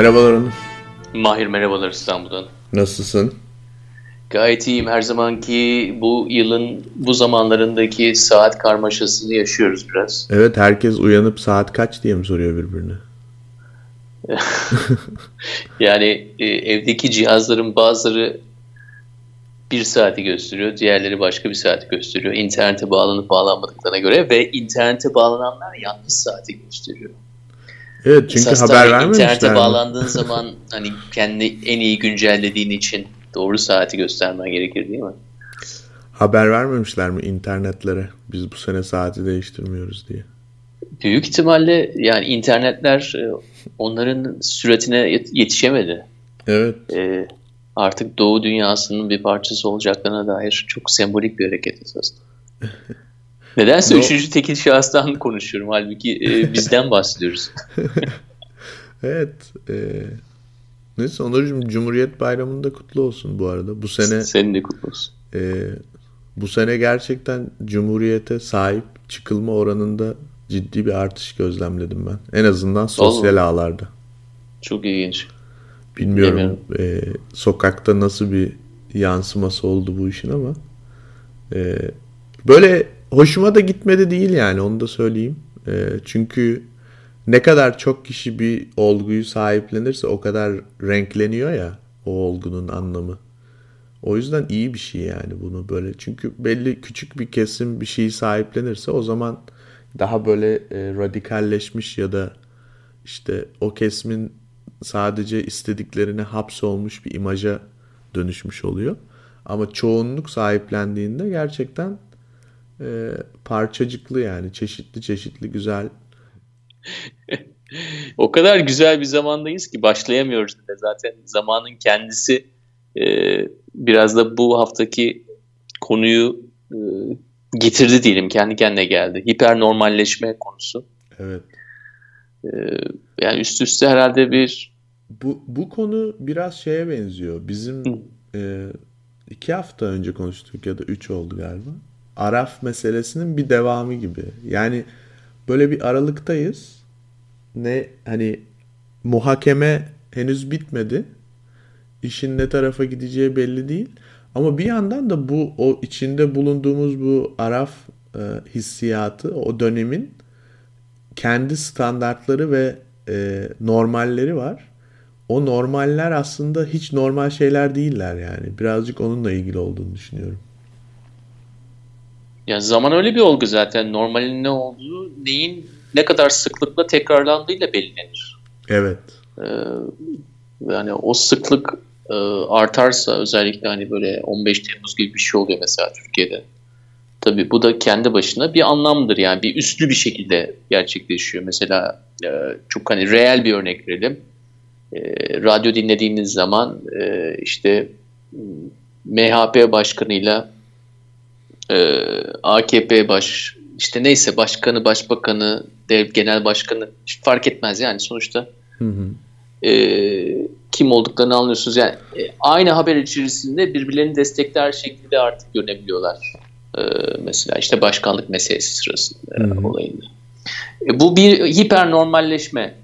Merhabalar Onur. Mahir merhabalar İstanbul'dan. Nasılsın? Gayet iyiyim. Her zamanki bu yılın bu zamanlarındaki saat karmaşasını yaşıyoruz biraz. Evet herkes uyanıp saat kaç diye mi soruyor birbirine? yani e, evdeki cihazların bazıları bir saati gösteriyor, diğerleri başka bir saati gösteriyor. İnternete bağlanıp bağlanmadıklarına göre ve internete bağlananlar yanlış saati gösteriyor. Evet çünkü Esas haber vermemişler internete mi? bağlandığın zaman hani kendi en iyi güncellediğin için doğru saati göstermen gerekir değil mi? Haber vermemişler mi internetlere? Biz bu sene saati değiştirmiyoruz diye. Büyük ihtimalle yani internetler e, onların süratine yetişemedi. Evet. Ee, artık Doğu dünyasının bir parçası olacaklarına dair çok sembolik bir hareket esasında. Nedense no. üçüncü tekil şahıstan konuşuyorum. Halbuki e, bizden bahsediyoruz. evet. E, neyse Onurcuğum Cumhuriyet Bayramı'nda kutlu olsun bu arada. Bu sene Senin de kutlu olsun. E, bu sene gerçekten Cumhuriyete sahip çıkılma oranında ciddi bir artış gözlemledim ben. En azından sosyal Olur. ağlarda. Çok ilginç. Bilmiyorum e, sokakta nasıl bir yansıması oldu bu işin ama e, böyle hoşuma da gitmedi değil yani onu da söyleyeyim. E, çünkü ne kadar çok kişi bir olguyu sahiplenirse o kadar renkleniyor ya o olgunun anlamı. O yüzden iyi bir şey yani bunu böyle. Çünkü belli küçük bir kesim bir şeyi sahiplenirse o zaman daha böyle e, radikalleşmiş ya da işte o kesimin sadece istediklerine hapsolmuş bir imaja dönüşmüş oluyor. Ama çoğunluk sahiplendiğinde gerçekten e, parçacıklı yani çeşitli çeşitli güzel. o kadar güzel bir zamandayız ki başlayamıyoruz bile. Zaten zamanın kendisi e, biraz da bu haftaki konuyu e, getirdi diyelim. Kendi kendine geldi. Hiper normalleşme konusu. Evet. E, yani üst üste herhalde bir bu, bu konu biraz şeye benziyor. Bizim e, iki hafta önce konuştuk ya da üç oldu galiba. Araf meselesinin bir devamı gibi. Yani böyle bir aralıktayız. Ne hani muhakeme henüz bitmedi. İşin ne tarafa gideceği belli değil. Ama bir yandan da bu o içinde bulunduğumuz bu Araf e, hissiyatı o dönemin kendi standartları ve e, normalleri var. O normaller aslında hiç normal şeyler değiller yani. Birazcık onunla ilgili olduğunu düşünüyorum. Yani zaman öyle bir olgu zaten. Normalin ne olduğu, neyin ne kadar sıklıkla tekrarlandığıyla belirlenir. Evet. Ee, yani o sıklık e, artarsa özellikle hani böyle 15 Temmuz gibi bir şey oluyor mesela Türkiye'de. Tabii bu da kendi başına bir anlamdır yani bir üstlü bir şekilde gerçekleşiyor. Mesela e, çok hani reel bir örnek verelim. E, radyo dinlediğiniz zaman e, işte MHP başkanıyla e, AKP baş işte neyse başkanı, başbakanı, dev genel başkanı fark etmez yani sonuçta. Hı hı. E, kim olduklarını anlıyorsunuz. Yani e, aynı haber içerisinde birbirlerini destekler şekilde artık görebiliyorlar. E, mesela işte başkanlık meselesi sırasında hı hı. olayında. E, bu bir hiper normalleşme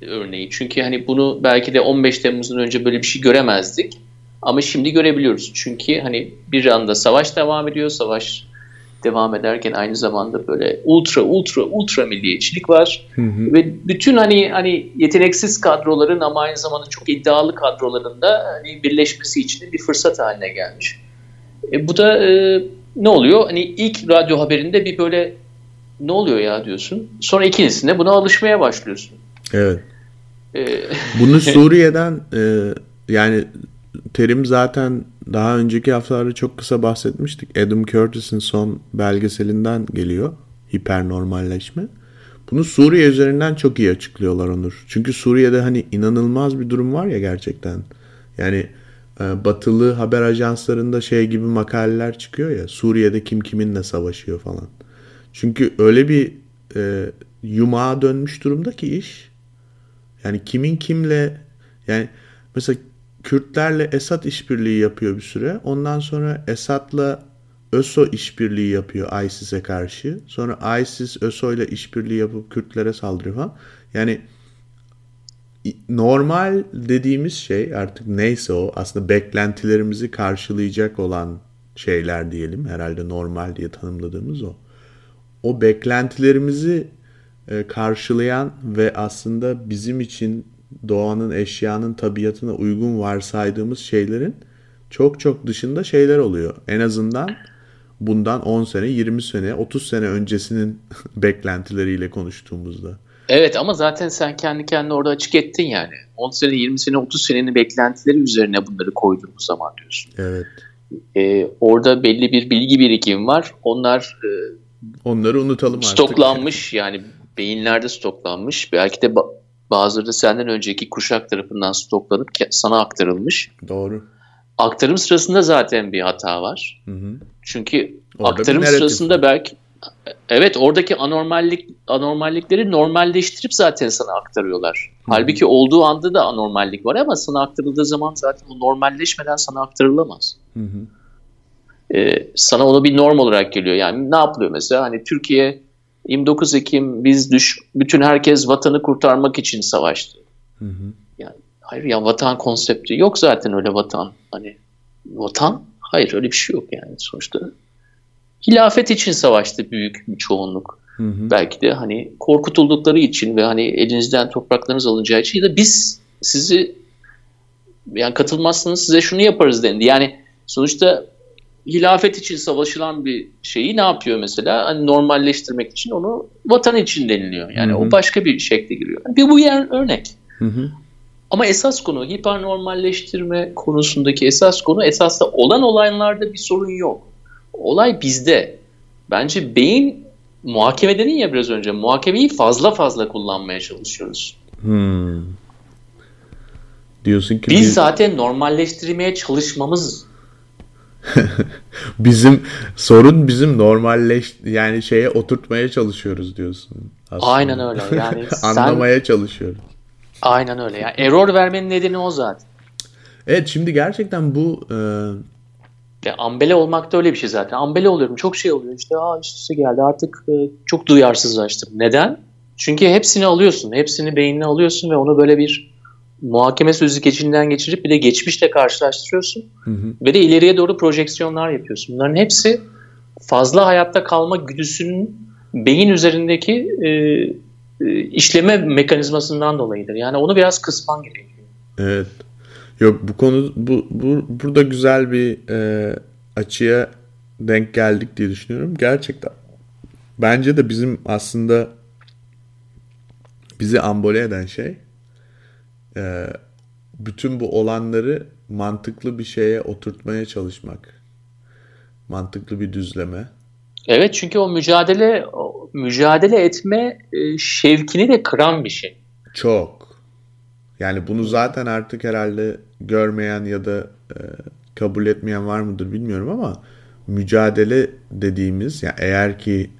örneği. Çünkü hani bunu belki de 15 Temmuz'un önce böyle bir şey göremezdik. Ama şimdi görebiliyoruz. Çünkü hani bir anda savaş devam ediyor. Savaş devam ederken aynı zamanda böyle ultra ultra ultra milliyetçilik var. Hı hı. Ve bütün hani hani yeteneksiz kadroların ama aynı zamanda çok iddialı kadroların da hani birleşmesi için bir fırsat haline gelmiş. E, bu da e, ne oluyor? Hani ilk radyo haberinde bir böyle ne oluyor ya diyorsun. Sonra ikincisinde buna alışmaya başlıyorsun. Evet. Ee, Bunu Suriye'den e, yani terim zaten daha önceki haftalarda çok kısa bahsetmiştik. Adam Curtis'in son belgeselinden geliyor. Hipernormalleşme. Bunu Suriye üzerinden çok iyi açıklıyorlar Onur. Çünkü Suriye'de hani inanılmaz bir durum var ya gerçekten. Yani e, batılı haber ajanslarında şey gibi makaleler çıkıyor ya. Suriye'de kim kiminle savaşıyor falan. Çünkü öyle bir e, yumağa dönmüş durumda ki iş. Yani kimin kimle yani mesela Kürtlerle Esad işbirliği yapıyor bir süre. Ondan sonra Esad'la ÖSO işbirliği yapıyor ISIS'e karşı. Sonra ISIS ÖSO ile işbirliği yapıp Kürtlere saldırıyor falan. Yani normal dediğimiz şey artık neyse o aslında beklentilerimizi karşılayacak olan şeyler diyelim. Herhalde normal diye tanımladığımız o. O beklentilerimizi e, karşılayan ve aslında bizim için doğanın, eşyanın tabiatına uygun varsaydığımız şeylerin çok çok dışında şeyler oluyor. En azından bundan 10 sene, 20 sene, 30 sene öncesinin beklentileriyle konuştuğumuzda. Evet ama zaten sen kendi kendine orada açık ettin yani. 10 sene, 20 sene, 30 senenin beklentileri üzerine bunları koyduğumuz zaman diyorsun. Evet. Ee, orada belli bir bilgi birikimi var. Onlar e, onları unutalım artık. Stoklanmış yani beyinlerde stoklanmış. Belki de bazıları da senden önceki kuşak tarafından stoklanıp sana aktarılmış. Doğru. Aktarım sırasında zaten bir hata var. Hı hı. Çünkü Orada aktarım sırasında belki evet oradaki anormallik anormallikleri normalleştirip zaten sana aktarıyorlar. Hı. Halbuki olduğu anda da anormallik var ama sana aktarıldığı zaman zaten o normalleşmeden sana aktarılamaz. Hı hı. Ee, sana onu bir norm olarak geliyor. Yani ne yapılıyor mesela? Hani Türkiye 29 Ekim biz düş, bütün herkes vatanı kurtarmak için savaştı. Hı hı. Yani hayır ya vatan konsepti yok zaten öyle vatan. Hani vatan hayır öyle bir şey yok yani sonuçta. Hilafet için savaştı büyük bir çoğunluk. Hı hı. Belki de hani korkutuldukları için ve hani elinizden topraklarınız alınacağı için ya da biz sizi yani katılmazsanız size şunu yaparız dendi. Yani sonuçta hilafet için savaşılan bir şeyi ne yapıyor mesela? Hani normalleştirmek için onu vatan için deniliyor. Yani Hı-hı. o başka bir şekle giriyor. Bir bu yer örnek. Hı-hı. Ama esas konu hipernormalleştirme konusundaki esas konu esas da olan olaylarda bir sorun yok. Olay bizde. Bence beyin muhakeme dedin ya biraz önce muhakemeyi fazla fazla kullanmaya çalışıyoruz. Hmm. Diyorsun ki biz, biz zaten normalleştirmeye çalışmamız bizim sorun bizim normalleş yani şeye oturtmaya çalışıyoruz diyorsun. Aslında. Aynen öyle. Yani anlamaya sen... çalışıyoruz. Aynen öyle. Yani error vermenin nedeni o zaten. Evet şimdi gerçekten bu e... ya ambele olmak da öyle bir şey zaten. Ambele oluyorum. Çok şey oluyor. İşte aa üst geldi. Artık e, çok duyarsızlaştım. Neden? Çünkü hepsini alıyorsun. Hepsini beynine alıyorsun ve onu böyle bir muhakeme süzgecinden geçirip bir de geçmişle karşılaştırıyorsun. Hı hı. Ve de ileriye doğru projeksiyonlar yapıyorsun. Bunların hepsi fazla hayatta kalma güdüsünün beyin üzerindeki e, e, işleme mekanizmasından dolayıdır. Yani onu biraz kısman gerekiyor. Evet. Yok bu konu bu, bu burada güzel bir e, açıya denk geldik diye düşünüyorum. Gerçekten bence de bizim aslında bizi ambole eden şey e, bütün bu olanları mantıklı bir şeye oturtmaya çalışmak. Mantıklı bir düzleme. Evet çünkü o mücadele mücadele etme e, şevkini de kıran bir şey. Çok. Yani bunu zaten artık herhalde görmeyen ya da e, kabul etmeyen var mıdır bilmiyorum ama mücadele dediğimiz yani eğer ki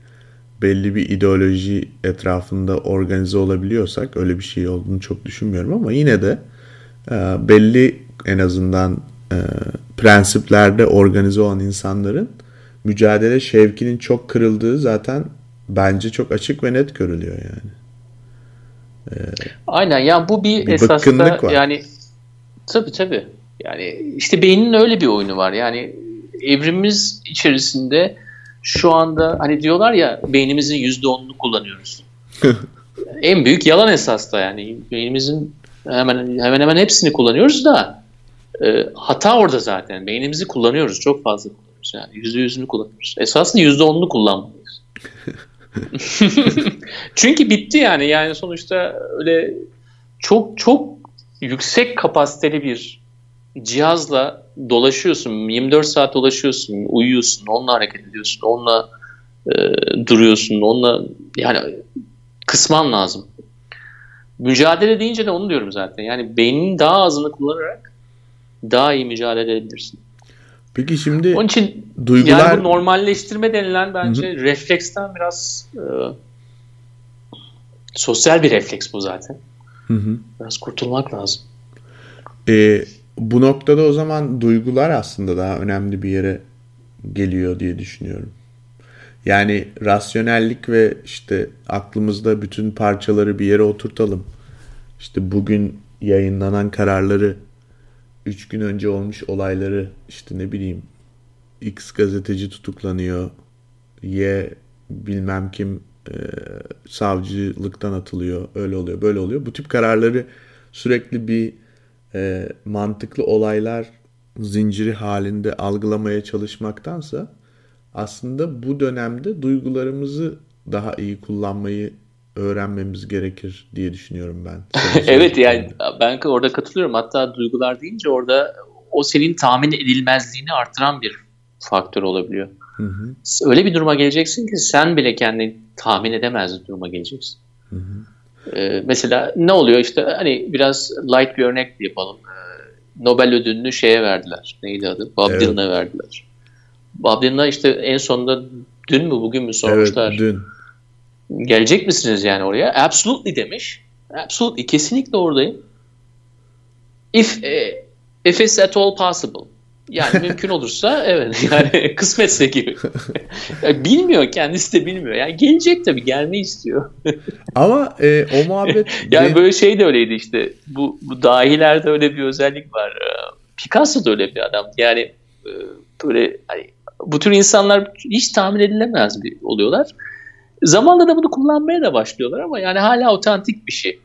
belli bir ideoloji etrafında organize olabiliyorsak öyle bir şey olduğunu çok düşünmüyorum ama yine de e, belli en azından e, prensiplerde organize olan insanların mücadele şevkinin çok kırıldığı zaten bence çok açık ve net görülüyor yani. E, Aynen. Yani bu bir, bir esasda yani tabi tabi yani işte beynin öyle bir oyunu var. Yani evrimimiz içerisinde şu anda hani diyorlar ya beynimizin yüzde onunu kullanıyoruz. en büyük yalan esas da yani beynimizin hemen hemen hemen hepsini kullanıyoruz da e, hata orada zaten. Beynimizi kullanıyoruz. Çok fazla kullanıyoruz. Yani yüzde yüzünü kullanıyoruz. Esasında yüzde onunu kullanmalıyız. Çünkü bitti yani. Yani sonuçta öyle çok çok yüksek kapasiteli bir cihazla dolaşıyorsun. 24 saat dolaşıyorsun, uyuyorsun, onunla hareket ediyorsun, onunla e, duruyorsun, onunla yani kısman lazım. Mücadele deyince de onu diyorum zaten. Yani beyninin daha azını kullanarak daha iyi mücadele edebilirsin. Peki şimdi Onun için duygular... yani bu normalleştirme denilen bence Hı-hı. refleksten biraz e, sosyal bir refleks bu zaten. Hı-hı. Biraz kurtulmak lazım. E, bu noktada o zaman duygular aslında daha önemli bir yere geliyor diye düşünüyorum. Yani rasyonellik ve işte aklımızda bütün parçaları bir yere oturtalım. İşte bugün yayınlanan kararları 3 gün önce olmuş olayları işte ne bileyim X gazeteci tutuklanıyor. Y bilmem kim e, savcılıktan atılıyor. Öyle oluyor, böyle oluyor. Bu tip kararları sürekli bir e, mantıklı olaylar zinciri halinde algılamaya çalışmaktansa aslında bu dönemde duygularımızı daha iyi kullanmayı öğrenmemiz gerekir diye düşünüyorum ben. evet yani ben orada katılıyorum. Hatta duygular deyince orada o senin tahmin edilmezliğini artıran bir faktör olabiliyor. Hı hı. Öyle bir duruma geleceksin ki sen bile kendini tahmin edemez duruma geleceksin. Hı hı. Ee, mesela ne oluyor işte hani biraz light bir örnek yapalım. Ee, Nobel ödülünü şeye verdiler. Neydi adı? Bob evet. Dylan'a verdiler. Bob Dylan'a işte en sonunda dün mü bugün mü sormuşlar. Evet dün. Gelecek misiniz yani oraya? Absolutely demiş. Absolutely. Kesinlikle oradayım. If, eh, if it's at all possible. Yani mümkün olursa evet yani kısmetse gibi. yani bilmiyor kendisi de bilmiyor. Yani gelecek tabii gelmeyi istiyor. Ama e, o muhabbet... yani böyle şey de öyleydi işte. Bu, bu dahilerde öyle bir özellik var. Ee, Picasso da öyle bir adam. Yani e, böyle hani, bu tür insanlar hiç tahmin edilemez bir oluyorlar. Zamanla da bunu kullanmaya da başlıyorlar ama yani hala otantik bir şey.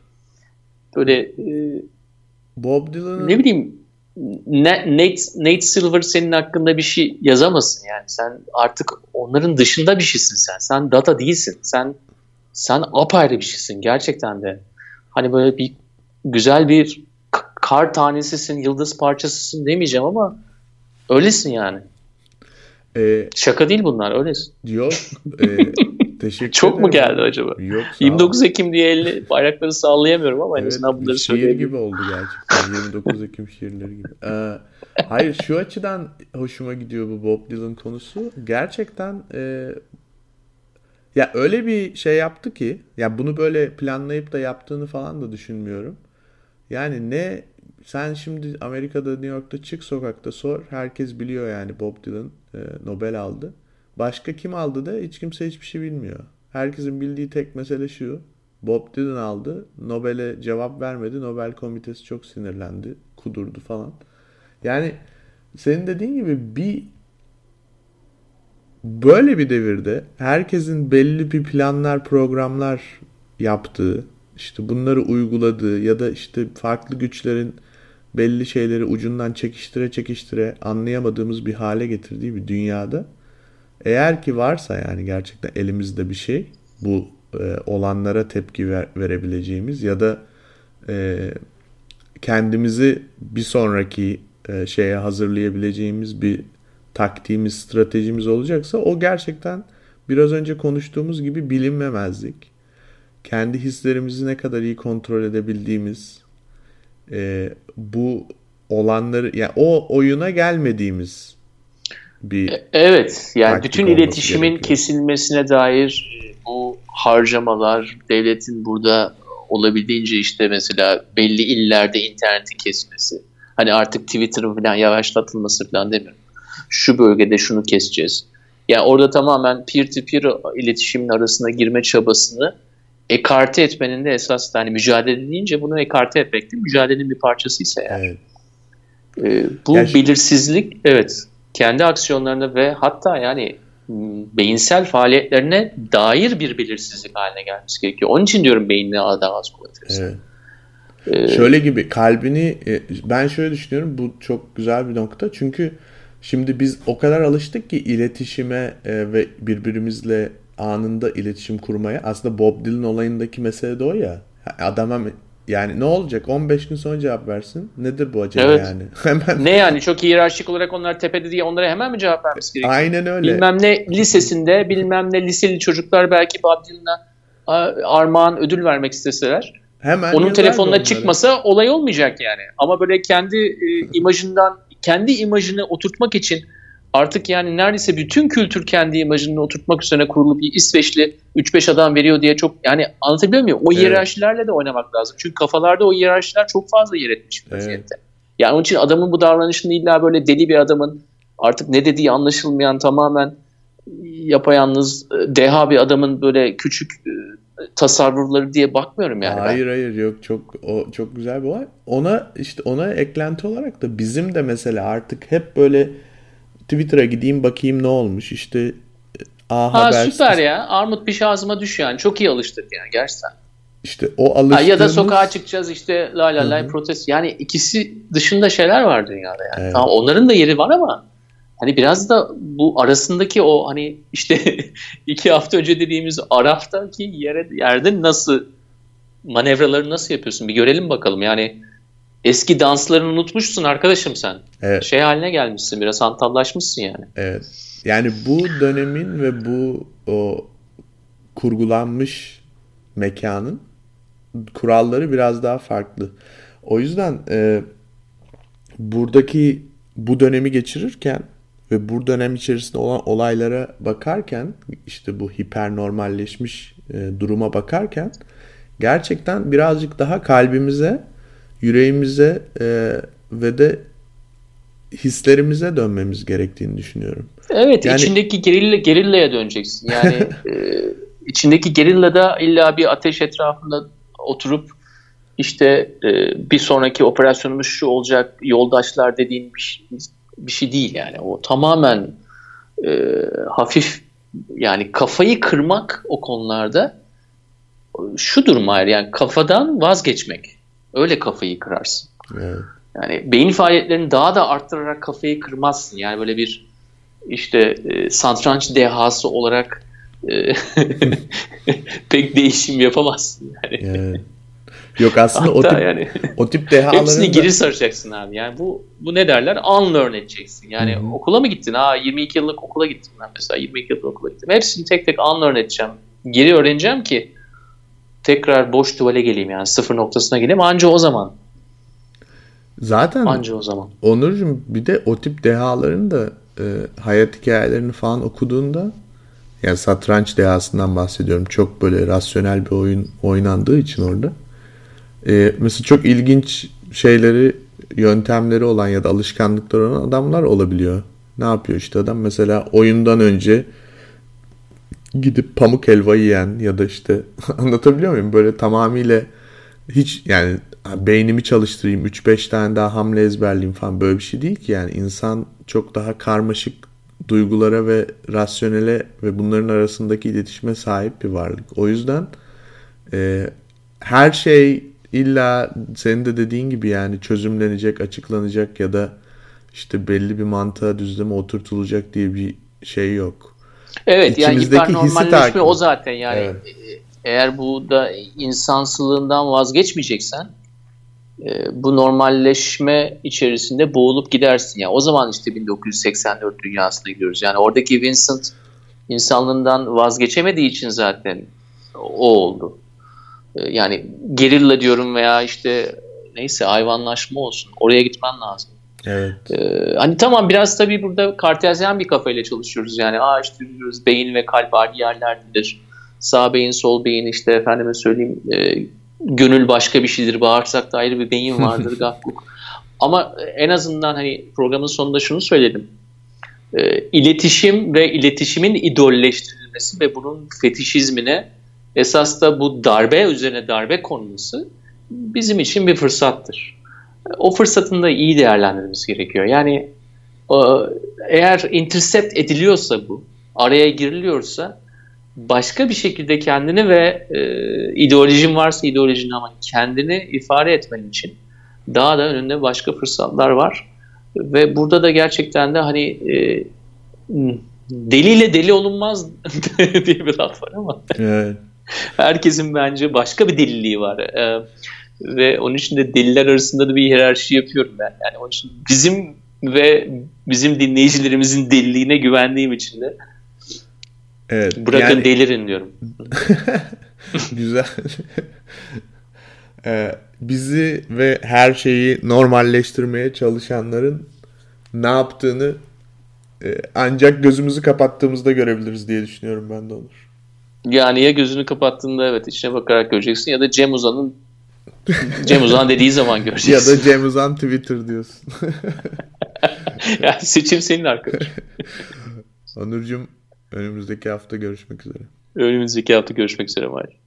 Böyle e, Bob Dylan'ın ne bileyim Nate, Nate Silver senin hakkında bir şey yazamasın yani. Sen artık onların dışında bir şeysin sen. Sen data değilsin. Sen sen apayrı bir şeysin gerçekten de. Hani böyle bir güzel bir kar tanesisin, yıldız parçasısın demeyeceğim ama öylesin yani. Ee, Şaka değil bunlar öylesin. Yok. E, Teşekkür Çok ederim. mu geldi acaba? Yok. 29 Ekim diye elli bayrakları sallayamıyorum ama evet, en azından bunları şiir gibi oldu gerçekten. 29 Ekim şiirleri gibi. Ee, hayır şu açıdan hoşuma gidiyor bu Bob Dylan konusu. Gerçekten e, ya öyle bir şey yaptı ki ya bunu böyle planlayıp da yaptığını falan da düşünmüyorum. Yani ne sen şimdi Amerika'da New York'ta çık sokakta sor. Herkes biliyor yani Bob Dylan e, Nobel aldı. Başka kim aldı da hiç kimse hiçbir şey bilmiyor. Herkesin bildiği tek mesele şu. Bob Dylan aldı. Nobel'e cevap vermedi. Nobel komitesi çok sinirlendi. Kudurdu falan. Yani senin dediğin gibi bir böyle bir devirde herkesin belli bir planlar, programlar yaptığı, işte bunları uyguladığı ya da işte farklı güçlerin belli şeyleri ucundan çekiştire çekiştire anlayamadığımız bir hale getirdiği bir dünyada eğer ki varsa yani gerçekten elimizde bir şey bu e, olanlara tepki ver, verebileceğimiz ya da e, kendimizi bir sonraki e, şeye hazırlayabileceğimiz bir taktiğimiz, stratejimiz olacaksa o gerçekten biraz önce konuştuğumuz gibi bilinmemezlik. Kendi hislerimizi ne kadar iyi kontrol edebildiğimiz, e, bu olanları yani o oyuna gelmediğimiz bir e, Evet yani bütün iletişimin gerekiyor. kesilmesine dair e, bu harcamalar devletin burada olabildiğince işte mesela belli illerde interneti kesmesi. Hani artık Twitter'ın falan yavaşlatılması falan demiyorum. Şu bölgede şunu keseceğiz. Yani orada tamamen peer-to-peer iletişimin arasına girme çabasını ekarte etmenin de esas hani mücadele deyince bunu ekarte etmek de mücadelenin bir parçasıysa yani. Evet. Ee, bu Gerçi... belirsizlik evet kendi aksiyonlarına ve hatta yani beyinsel faaliyetlerine dair bir belirsizlik haline gelmesi gerekiyor. Onun için diyorum beyinle daha az kuvvet evet. Ee, şöyle gibi kalbini e, ben şöyle düşünüyorum bu çok güzel bir nokta çünkü şimdi biz o kadar alıştık ki iletişime e, ve birbirimizle anında iletişim kurmaya aslında Bob Dylan olayındaki mesele de o ya adama yani ne olacak? 15 gün sonra cevap versin. Nedir bu acaba evet. yani? hemen. Ne yani çok hiyerarşik olarak onlar tepede diye onlara hemen mi cevap vermesi gerekiyor? Aynen öyle. Bilmem ne lisesinde bilmem ne liseli çocuklar belki Dylan'a armağan ödül vermek isteseler hemen onun telefonuna çıkmasa olay olmayacak yani. Ama böyle kendi e, imajından kendi imajını oturtmak için artık yani neredeyse bütün kültür kendi imajını oturtmak üzerine kurulu bir İsveçli 3-5 adam veriyor diye çok yani anlatabiliyor muyum? O evet. hiyerarşilerle de oynamak lazım. Çünkü kafalarda o hiyerarşiler çok fazla yer etmiş evet. vaziyette. Yani onun için adamın bu davranışını illa böyle deli bir adamın artık ne dediği anlaşılmayan tamamen yapayalnız deha bir adamın böyle küçük tasarrufları diye bakmıyorum yani. Hayır ben. hayır yok çok o çok güzel bir olay. Ona işte ona eklenti olarak da bizim de mesela artık hep böyle Twitter'a gideyim bakayım ne olmuş işte A ha, Haber. süper ya. Armut piş ağzıma düş yani. Çok iyi alıştık yani gerçekten. İşte o alıştığımız... Ha, ya da sokağa çıkacağız işte la la la protest. Yani ikisi dışında şeyler var dünyada yani. Evet. Tamam onların da yeri var ama hani biraz da bu arasındaki o hani işte iki hafta önce dediğimiz Araf'taki yere, yerde nasıl manevraları nasıl yapıyorsun? Bir görelim bakalım. Yani eski danslarını unutmuşsun arkadaşım sen. Evet. Şey haline gelmişsin biraz hantallaşmışsın yani. Evet. Yani bu dönemin ve bu o kurgulanmış mekanın kuralları biraz daha farklı. O yüzden e, buradaki bu dönemi geçirirken ve bu dönem içerisinde olan olaylara bakarken işte bu hipernormalleşmiş e, duruma bakarken gerçekten birazcık daha kalbimize, yüreğimize e, ve de hislerimize dönmemiz gerektiğini düşünüyorum. Evet, yani, içindeki gerilla gerillaya döneceksin. Yani e, içindeki gerilla da illa bir ateş etrafında oturup işte e, bir sonraki operasyonumuz şu olacak yoldaşlar dediğin bir, şey, bir şey değil yani. O tamamen e, hafif yani kafayı kırmak o konularda şu durum hayır yani kafadan vazgeçmek. Öyle kafayı kırarsın. Evet. Yani beyin faaliyetlerini daha da arttırarak kafayı kırmazsın. Yani böyle bir işte e, satranç dehası olarak e, pek değişim yapamazsın yani. Evet. Yok aslında o tip, yani, o tip dehaların hepsini geri saracaksın abi. Yani bu bu ne derler? Unlearn edeceksin. Yani Hı-hı. okula mı gittin? Ha 22 yıllık okula gittim ben mesela. 22 yıllık okula gittim. Hepsini tek tek unlearn edeceğim. Geri öğreneceğim ki tekrar boş tuvale geleyim yani sıfır noktasına geleyim. Anca o zaman. Zaten Anca o zaman. Onurcuğum bir de o tip dehaların da e, hayat hikayelerini falan okuduğunda yani satranç dehasından bahsediyorum. Çok böyle rasyonel bir oyun oynandığı için orada. E, mesela çok ilginç şeyleri, yöntemleri olan ya da alışkanlıkları olan adamlar olabiliyor. Ne yapıyor işte adam mesela oyundan önce gidip pamuk helva yiyen ya da işte anlatabiliyor muyum? Böyle tamamıyla hiç yani beynimi çalıştırayım 3-5 tane daha hamle ezberleyeyim falan böyle bir şey değil ki yani insan çok daha karmaşık duygulara ve rasyonele ve bunların arasındaki iletişime sahip bir varlık. O yüzden e, her şey illa senin de dediğin gibi yani çözümlenecek, açıklanacak ya da işte belli bir mantığa düzleme oturtulacak diye bir şey yok. Evet İçimizdeki yani hipernormalleşme o zaten yani evet. eğer bu da insansılığından vazgeçmeyeceksen e, bu normalleşme içerisinde boğulup gidersin. Yani o zaman işte 1984 dünyasına gidiyoruz. Yani oradaki Vincent insanlığından vazgeçemediği için zaten o oldu. E, yani gerilla diyorum veya işte neyse hayvanlaşma olsun. Oraya gitmen lazım. Evet. Ee, hani tamam biraz tabii burada kartezyen bir kafayla çalışıyoruz yani. Aa işte diyoruz beyin ve kalp hali yerlerdedir. Sağ beyin, sol beyin işte efendime söyleyeyim e, gönül başka bir şeydir. Bağırsak da ayrı bir beyin vardır. gakkuk. Ama en azından hani programın sonunda şunu söyledim. E, iletişim ve iletişimin idolleştirilmesi ve bunun fetişizmine esas da bu darbe üzerine darbe konması bizim için bir fırsattır. O fırsatını da iyi değerlendirmemiz gerekiyor. Yani eğer intercept ediliyorsa bu, araya giriliyorsa başka bir şekilde kendini ve e, ideolojin varsa ideolojini ama kendini ifade etmen için daha da önünde başka fırsatlar var. Ve burada da gerçekten de hani e, deliyle deli olunmaz diye bir laf var ama evet. herkesin bence başka bir deliliği var. E, ve onun için de deliler arasında da bir hiyerarşi yapıyorum ben. Yani onun için bizim ve bizim dinleyicilerimizin deliliğine güvendiğim için de Evet. Bırakın yani... delirin diyorum. Güzel. ee, bizi ve her şeyi normalleştirmeye çalışanların ne yaptığını e, ancak gözümüzü kapattığımızda görebiliriz diye düşünüyorum ben de olur. Yani ya gözünü kapattığında evet içine bakarak göreceksin ya da Cem Uzan'ın Cem Uzan dediği zaman göreceksin. ya da Cem Uzan Twitter diyorsun. yani seçim senin arkadaş. Onurcuğum Önümüzdeki hafta görüşmek üzere. Önümüzdeki hafta görüşmek üzere Mahir.